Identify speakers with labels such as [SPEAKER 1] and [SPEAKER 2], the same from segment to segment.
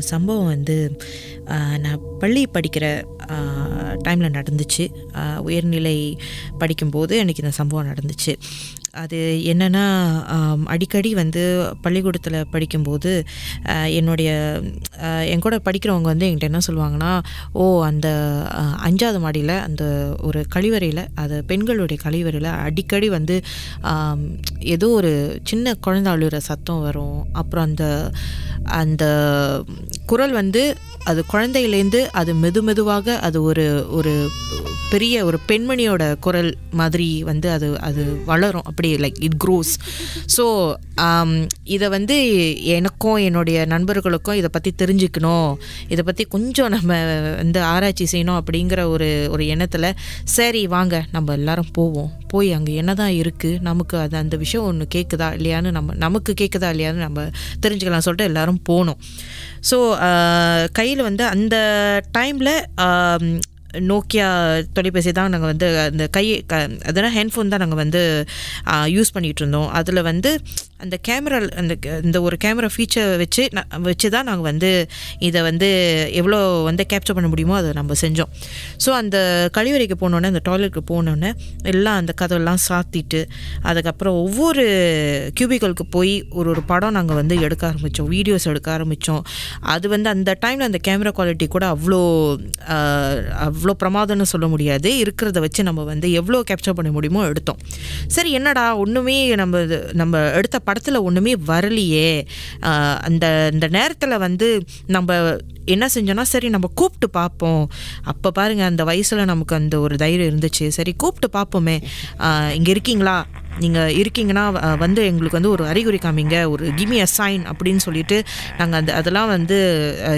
[SPEAKER 1] சம்பவம் வந்து நான் பள்ளி படிக்கிற டைமில் நடந்துச்சு. உயர்நிலை படிக்கும்போது எனக்கு இந்த சம்பவம் நடந்துச்சு. அது என்னென்னா அடிக்கடி வந்து பள்ளிக்கூடத்தில் படிக்கும்போது என்னுடைய என் கூட படிக்கிறவங்க வந்து என்கிட்ட என்ன சொல்லுவாங்கன்னா ஓ அந்த அஞ்சாவது மாடியில் அந்த ஒரு கழிவறையில் அது பெண்களுடைய கழிவறையில் அடிக்கடி வந்து ஏதோ ஒரு சின்ன குழந்தை அழுகிற சத்தம் வரும். அப்புறம் அந்த அந்த குரல் வந்து அது குழந்தையிலேருந்து அது மெது மெதுவாக அது ஒரு ஒரு பெரிய ஒரு பெண்மணியோட குரல் மாதிரி வந்து அது அது வளரும். அப்படி லைக் இட் க்ரோஸ் ஸோ இதை வந்து எனக்கும் என்னுடைய நண்பர்களுக்கும் இதை பற்றி தெரிஞ்சுக்கணும். இதை பற்றி கொஞ்சம் நம்ம வந்து ஆராய்ச்சி செய்யணும் அப்படிங்கிற ஒரு ஒரு எண்ணத்தில் சரி வாங்க நம்ம எல்லாரும் போவோம். போய் அங்கே என்னதான் இருக்குது நமக்கு அது அந்த விஷயம் ஒன்று கேட்குதா இல்லையான்னு நம்ம நமக்கு கேட்குதா இல்லையான்னு நம்ம தெரிஞ்சுக்கலாம் சொல்லிட்டு எல்லாரும் போனோம். ஸோ கையில் வந்து அந்த டைமில் நோக்கியா தொலைபேசி தான் நாங்கள் வந்து அந்த கை க அதனால் ஹேண்ட்ஃபோன் தான் நாங்கள் வந்து யூஸ் பண்ணிகிட்டு இருந்தோம். அதில் வந்து அந்த கேமரா அந்த இந்த ஒரு கேமரா ஃபீச்சர் வச்சு நான் வச்சு தான் நாங்கள் வந்து இதை வந்து எவ்வளோ வந்து கேப்சர் பண்ண முடியுமோ அதை நம்ம செஞ்சோம். ஸோ அந்த கழிவறைக்கு போனோடனே அந்த டாய்லெட்டுக்கு போனோடனே எல்லாம் அந்த கதவெல்லாம் சாத்திட்டு அதுக்கப்புறம் ஒவ்வொரு கியூபிகளுக்கு போய் ஒரு ஒரு படம் நாங்கள் வந்து எடுக்க ஆரம்பித்தோம் வீடியோஸ் எடுக்க ஆரம்பித்தோம் அது வந்து அந்த டைமில் அந்த கேமரா குவாலிட்டி கூட அவ்வளோ அவ்வளோ அவ்வளோ பிரமாதம்னு சொல்ல முடியாது. இருக்கிறத வச்சு நம்ம வந்து எவ்வளோ கேப்சர் பண்ண முடியுமோ எடுத்தோம். சரி என்னடா ஒன்றுமே நம்ம இது- நம்ம எடுத்த படத்தில் ஒன்றுமே வரலையே. அந்த இந்த நேரத்தில் வந்து நம்ம என்ன செஞ்சோன்னா சரி நம்ம கூப்பிட்டு பார்ப்போம். அப்போ பாருங்கள் அந்த வயசில் நமக்கு அந்த ஒரு தைரியம் இருந்துச்சு. சரி கூப்பிட்டு பார்ப்போமே. இங்கே இருக்கீங்களா? நீங்கள் இருக்கீங்கன்னா வந்து எங்களுக்கு வந்து ஒரு அறிகுறி காமிங்க ஒரு கிமி அ சைன் அப்படின்னு சொல்லிட்டு நாங்கள் அந்த அதெல்லாம் வந்து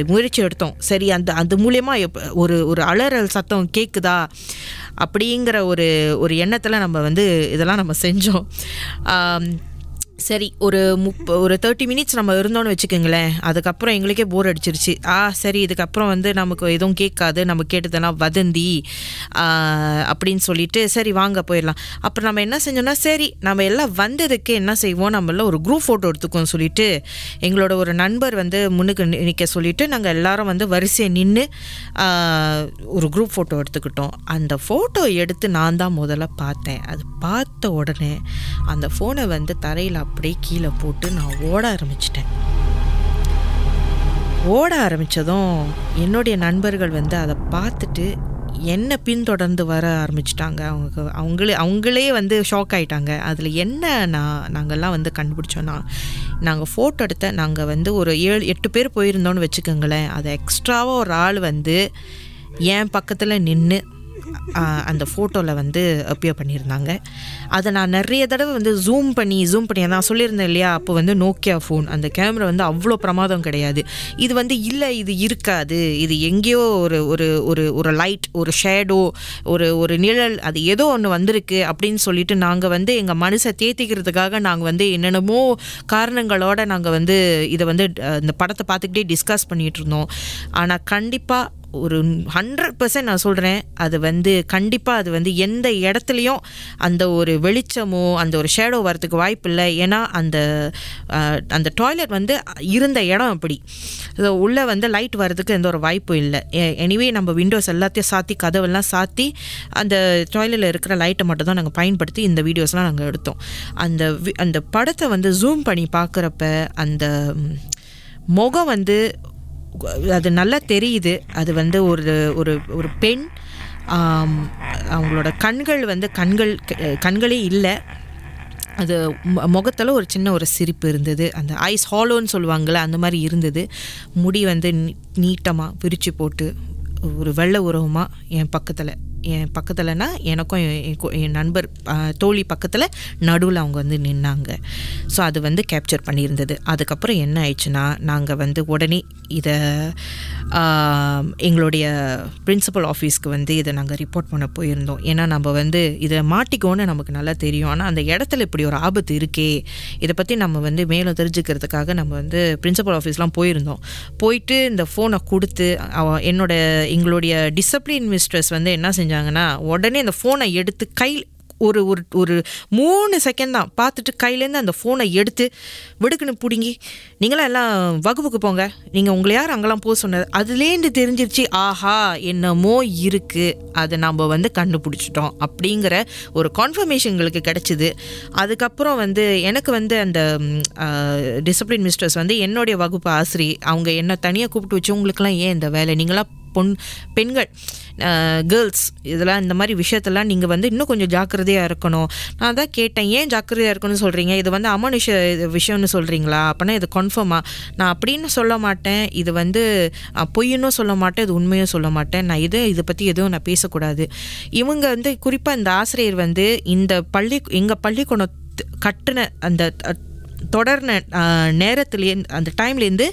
[SPEAKER 1] முயற்சி எடுத்தோம். சரி அந்த அது மூலயமா ஒரு ஒரு அலறல் சத்தம் கேட்குதா அப்படிங்கிற ஒரு ஒரு எண்ணத்தில் நம்ம வந்து இதெல்லாம் நம்ம செஞ்சோம். சரி ஒரு முப்ப ஒரு தேர்ட்டி மினிட்ஸ் நம்ம இருந்தோம்னு வச்சுக்கோங்களேன். அதுக்கப்புறம் எங்களுக்கே போர் அடிச்சிருச்சு. ஆ சரி இதுக்கப்புறம் வந்து நமக்கு எதுவும் கேட்காது. நம்ம கேட்டதெல்லாம் வதந்தி. அப்படின்னு சொல்லிட்டு சரி வாங்க போயிடலாம். அப்புறம் நம்ம என்ன செஞ்சோம்னா சரி நம்ம எல்லாம் வந்ததுக்கு என்ன செய்வோம்? நம்ம எல்லாம் ஒரு குரூப் ஃபோட்டோ எடுத்துக்கோம் சொல்லிட்டு எங்களோட ஒரு நண்பர் வந்து முன்னுக்கு நி- நிற்க சொல்லிட்டு நாங்கள் எல்லாரும் வந்து வரிசையை நின்று ஒரு குரூப் ஃபோட்டோ எடுத்துக்கிட்டோம். அந்த ஃபோட்டோ எடுத்து நான் தான் முதல்ல பார்த்தேன். அது பார்த்த உடனே அந்த ஃபோனை வந்து தரையில் அப்படியே கீழே போட்டு நான் ஓட ஆரம்பிச்சிட்டேன். ஓட ஆரம்பித்ததும் என்னுடைய நண்பர்கள் வந்து அதை பார்த்துட்டு என்ன பின்தொடர்ந்து வர ஆரம்பிச்சிட்டாங்க. அவங்க அவங்களே அவங்களே வந்து ஷாக் ஆகிட்டாங்க அதில் என்ன நான் நாங்கள்லாம் வந்து கண்டுபிடிச்சோன்னா நாங்கள் ஃபோட்டோ எடுத்த நாங்கள் வந்து ஒரு ஏழு எட்டு பேர் போயிருந்தோன்னு வச்சுக்கோங்களேன். அதை எக்ஸ்ட்ராவாக ஒரு ஆள் வந்து என் பக்கத்தில் நின்று அந்த ஃபோட்டோவில் வந்து அப்பியர் பண்ணியிருந்தாங்க. அதை நான் நிறைய தடவை வந்து ஜூம் பண்ணி ஜூம் பண்ணி நான் சொல்லியிருந்தேன் இல்லையா அப்போ வந்து நோக்கியா ஃபோன் அந்த கேமரா வந்து அவ்வளோ பிரமாதம் கிடையாது. இது வந்து இல்லை இது இருக்காது. இது எங்கேயோ ஒரு ஒரு ஒரு ஒரு லைட் ஒரு ஷேடோ ஒரு ஒரு நிழல் அது ஏதோ ஒன்று வந்திருக்கு அப்படின்னு சொல்லிட்டு நாங்கள் வந்து எங்கள் மனசை தேத்திக்கிறதுக்காக நாங்கள் வந்து என்னென்னமோ காரணங்களோட நாங்கள் வந்து இதை வந்து இந்த படத்தை பார்த்துக்கிட்டே டிஸ்கஸ் பண்ணிகிட்டு இருந்தோம். ஆனால் கண்டிப்பாக ஒரு ஹண்ட்ரட் பர்சன்ட் நான் சொல்கிறேன் அது வந்து கண்டிப்பாக அது வந்து எந்த இடத்துலையும் அந்த ஒரு வெளிச்சமோ அந்த ஒரு ஷேடோ வரதுக்கு வாய்ப்பு இல்லை. ஏன்னா அந்த அந்த டாய்லெட் வந்து இருந்த இடம் அப்படி. ஸோ உள்ளே வந்து லைட் வரதுக்கு எந்த ஒரு வாய்ப்பும் இல்லை. எனிவே நம்ம விண்டோஸ் எல்லாத்தையும் சாத்தி கதவெல்லாம் சாத்தி அந்த டாய்லெட்டில் இருக்கிற லைட்டை மட்டும் தான் நாங்கள் பயன்படுத்தி இந்த வீடியோஸ்லாம் நாங்கள் எடுத்தோம். அந்த வி- அந்த படத்தை வந்து ஜூம் பண்ணி பார்க்குறப்ப அந்த முகம் வந்து அது நல்லா தெரியுது. அது வந்து ஒரு ஒரு ஒரு பெண் அவங்களோட கண்கள் வந்து கண்கள் கண்களே இல்லை. அது முகத்தில் ஒரு சின்ன ஒரு சிரிப்பு இருந்தது. அந்த ஐஸ் ஹாலோன்னு சொல்லுவாங்கள்ல அந்த மாதிரி இருந்தது. முடி வந்து நீட்டமாக பிரித்து போட்டு ஒரு வெள்ளை உறவுமாக என் பக்கத்தில் என் பக்கத்தில்னா எனக்கும் என் என் என் நண்பர் தோழி பக்கத்தில் நடுவில் அவங்க வந்து நின்னாங்க. ஸோ அது வந்து கேப்சர் பண்ணியிருந்தது. அதுக்கப்புறம் என்ன ஆயிடுச்சுன்னா நாங்கள் வந்து உடனே இதை எங்களுடைய பிரின்சிபல் ஆஃபீஸ்க்கு வந்து இதை நாங்கள் ரிப்போர்ட் பண்ண போயிருந்தோம். ஏன்னா நம்ம வந்து இதை மாட்டிக்கோன்னு நமக்கு நல்லா தெரியும். ஆனால் அந்த இடத்துல இப்படி ஒரு ஆபத்து இருக்கே இதை பற்றி நம்ம வந்து மேலும் தெரிஞ்சுக்கிறதுக்காக நம்ம வந்து பிரின்சிபல் ஆஃபீஸ்லாம் போயிருந்தோம். போயிட்டு இந்த ஃபோனை கொடுத்து அவ- என்னோட எங்களுடைய டிசிப்ளின் மிஸ்ட்ரஸ் வந்து என்ன செஞ்சு செஞ்சாங்கன்னா உடனே அந்த ஃபோனை எடுத்து கை ஒரு ஒரு ஒரு மூணு செகண்ட் தான். பார்த்துட்டு கையிலேருந்து அந்த ஃபோனை எடுத்து விடுக்கணும் பிடுங்கி நீங்களாம் எல்லாம் வகுப்புக்கு போங்க. நீங்கள் உங்களை யார் அங்கெல்லாம் போக சொன்னது? அதுலேருந்து தெரிஞ்சிருச்சு ஆஹா என்னமோ இருக்குது அதை நம்ம வந்து கண்டுபிடிச்சிட்டோம். அப்படிங்கிற ஒரு கான்ஃபர்மேஷன் எங்களுக்கு கிடச்சிது. அதுக்கப்புறம் வந்து எனக்கு வந்து அந்த டிசிப்ளின் மிஸ்டர்ஸ் வந்து என்னுடைய வகுப்பு ஆசிரி அவங்க என்ன தனியாக கூப்பிட்டு வச்சு உங்களுக்குலாம் ஏன் இந்த வேலை? நீங்களாம் பொன் பெண்கள். கேர்ள்ஸ் இதெல்லாம் இந்த மாதிரி விஷயத்தெல்லாம் நீங்கள் வந்து இன்னும் கொஞ்சம் ஜாக்கிரதையாக இருக்கணும். நான் தான் கேட்டேன் ஏன் ஜாக்கிரதையாக இருக்கணும்னு சொல்கிறீங்க இது வந்து அமானுஷ இது விஷயம்னு சொல்கிறீங்களா அப்படின்னா இது கன்ஃபார்மாக நான் அப்படின்னு சொல்ல மாட்டேன். இது வந்து அஹ், பொய்யுன்னும் சொல்ல மாட்டேன் இது உண்மையும் சொல்ல மாட்டேன். நான் இது இதை பற்றி எதுவும் நான் பேசக்கூடாது. இவங்க வந்து குறிப்பாக இந்த ஆசிரியர் வந்து இந்த பள்ளி எங்கள் பள்ளிக்கூடம் கட்டின அந்த தொடர்ன நேரத்துலேருந்து அந்த டைம்லேருந்து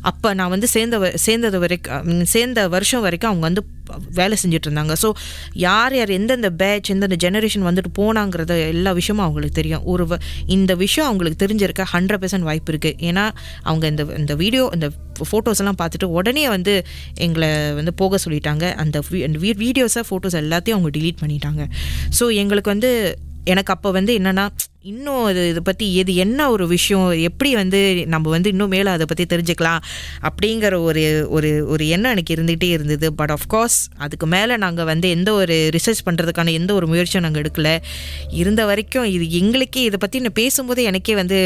[SPEAKER 1] அப்போ நான் வந்து சேர்ந்த வ- சேர்ந்தது வரைக்கும் சேர்ந்த வருஷம் வரைக்கும் அவங்க வந்து வேலை செஞ்சுட்டு இருந்தாங்க ஸோ யார் யார் எந்தெந்த பேட்ச் எந்தெந்த ஜெனரேஷன் வந்துட்டு போனாங்கிறத எல்லா விஷயமும் அவங்களுக்கு தெரியும். ஒரு வ- இந்த விஷயம் அவங்களுக்கு தெரிஞ்சிருக்க ஹண்ட்ரட் பர்சன்ட் வாய்ப்பு இருக்குது ஏன்னா அவங்க இந்த இந்த வீடியோ இந்த ஃபோட்டோஸ் எல்லாம் பார்த்துட்டு உடனே வந்து எங்களை வந்து போக சொல்லிட்டாங்க. அந்த வீடியோஸை ஃபோட்டோஸ் எல்லாத்தையும் அவங்க டிலீட் பண்ணிட்டாங்க. ஸோ எங்களுக்கு வந்து எனக்கு அப்போ வந்து என்னென்னா இன்னும் இது இதை பற்றி எது என்ன ஒரு விஷயம் எப்படி வந்து நம்ம வந்து இன்னும் மேலே அதை பற்றி தெரிஞ்சுக்கலாம் அப்படிங்கிற ஒரு ஒரு ஒரு எண்ணம் எனக்கு இருந்துகிட்டே இருந்தது. பட் ஆஃப்கோர்ஸ் அதுக்கு மேலே நாங்கள் வந்து எந்த ஒரு ரிசர்ச் பண்ணுறதுக்கான எந்த ஒரு முயற்சியும் நாங்கள் எடுக்கல. இருந்த வரைக்கும் இது எங்களுக்கே இதை பற்றி நான் பேசும்போது எனக்கே வந்து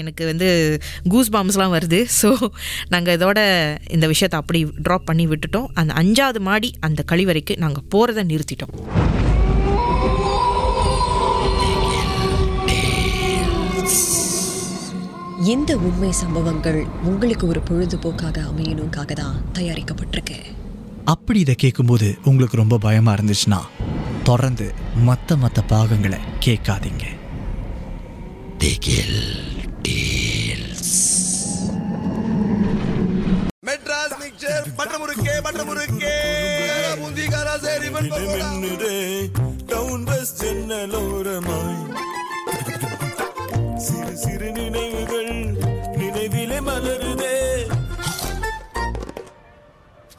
[SPEAKER 1] எனக்கு வந்து கூஸ் பாம்ஸ்லாம் வருது. ஸோ நாங்கள் இதோட இந்த விஷயத்தை அப்படி ட்ராப் பண்ணி விட்டுட்டோம். அந்த அஞ்சாவது மாடி அந்த கழிவறைக்கு நாங்கள் போகிறத நிறுத்திட்டோம்.
[SPEAKER 2] இந்த உண்மை சம்பவங்கள் உங்களுக்கு ஒரு பொழுதுபோக்காக அமையணுக்காக தான் தயாரிக்கப்பட்டிருக்கு.
[SPEAKER 3] அப்படி இதை கேட்கும்போது உங்களுக்கு ரொம்ப பயமாக இருந்துச்சுன்னா தொடர்ந்து மற்ற மற்ற பாகங்களை கேட்காதீங்க.
[SPEAKER 4] மெட்ராஸ் மிக்சர் முறுக்கே முறுக்கே
[SPEAKER 5] டவுன் பஸ் ஜன்னலோரமாய் சிறு சிறு நினைவுகள்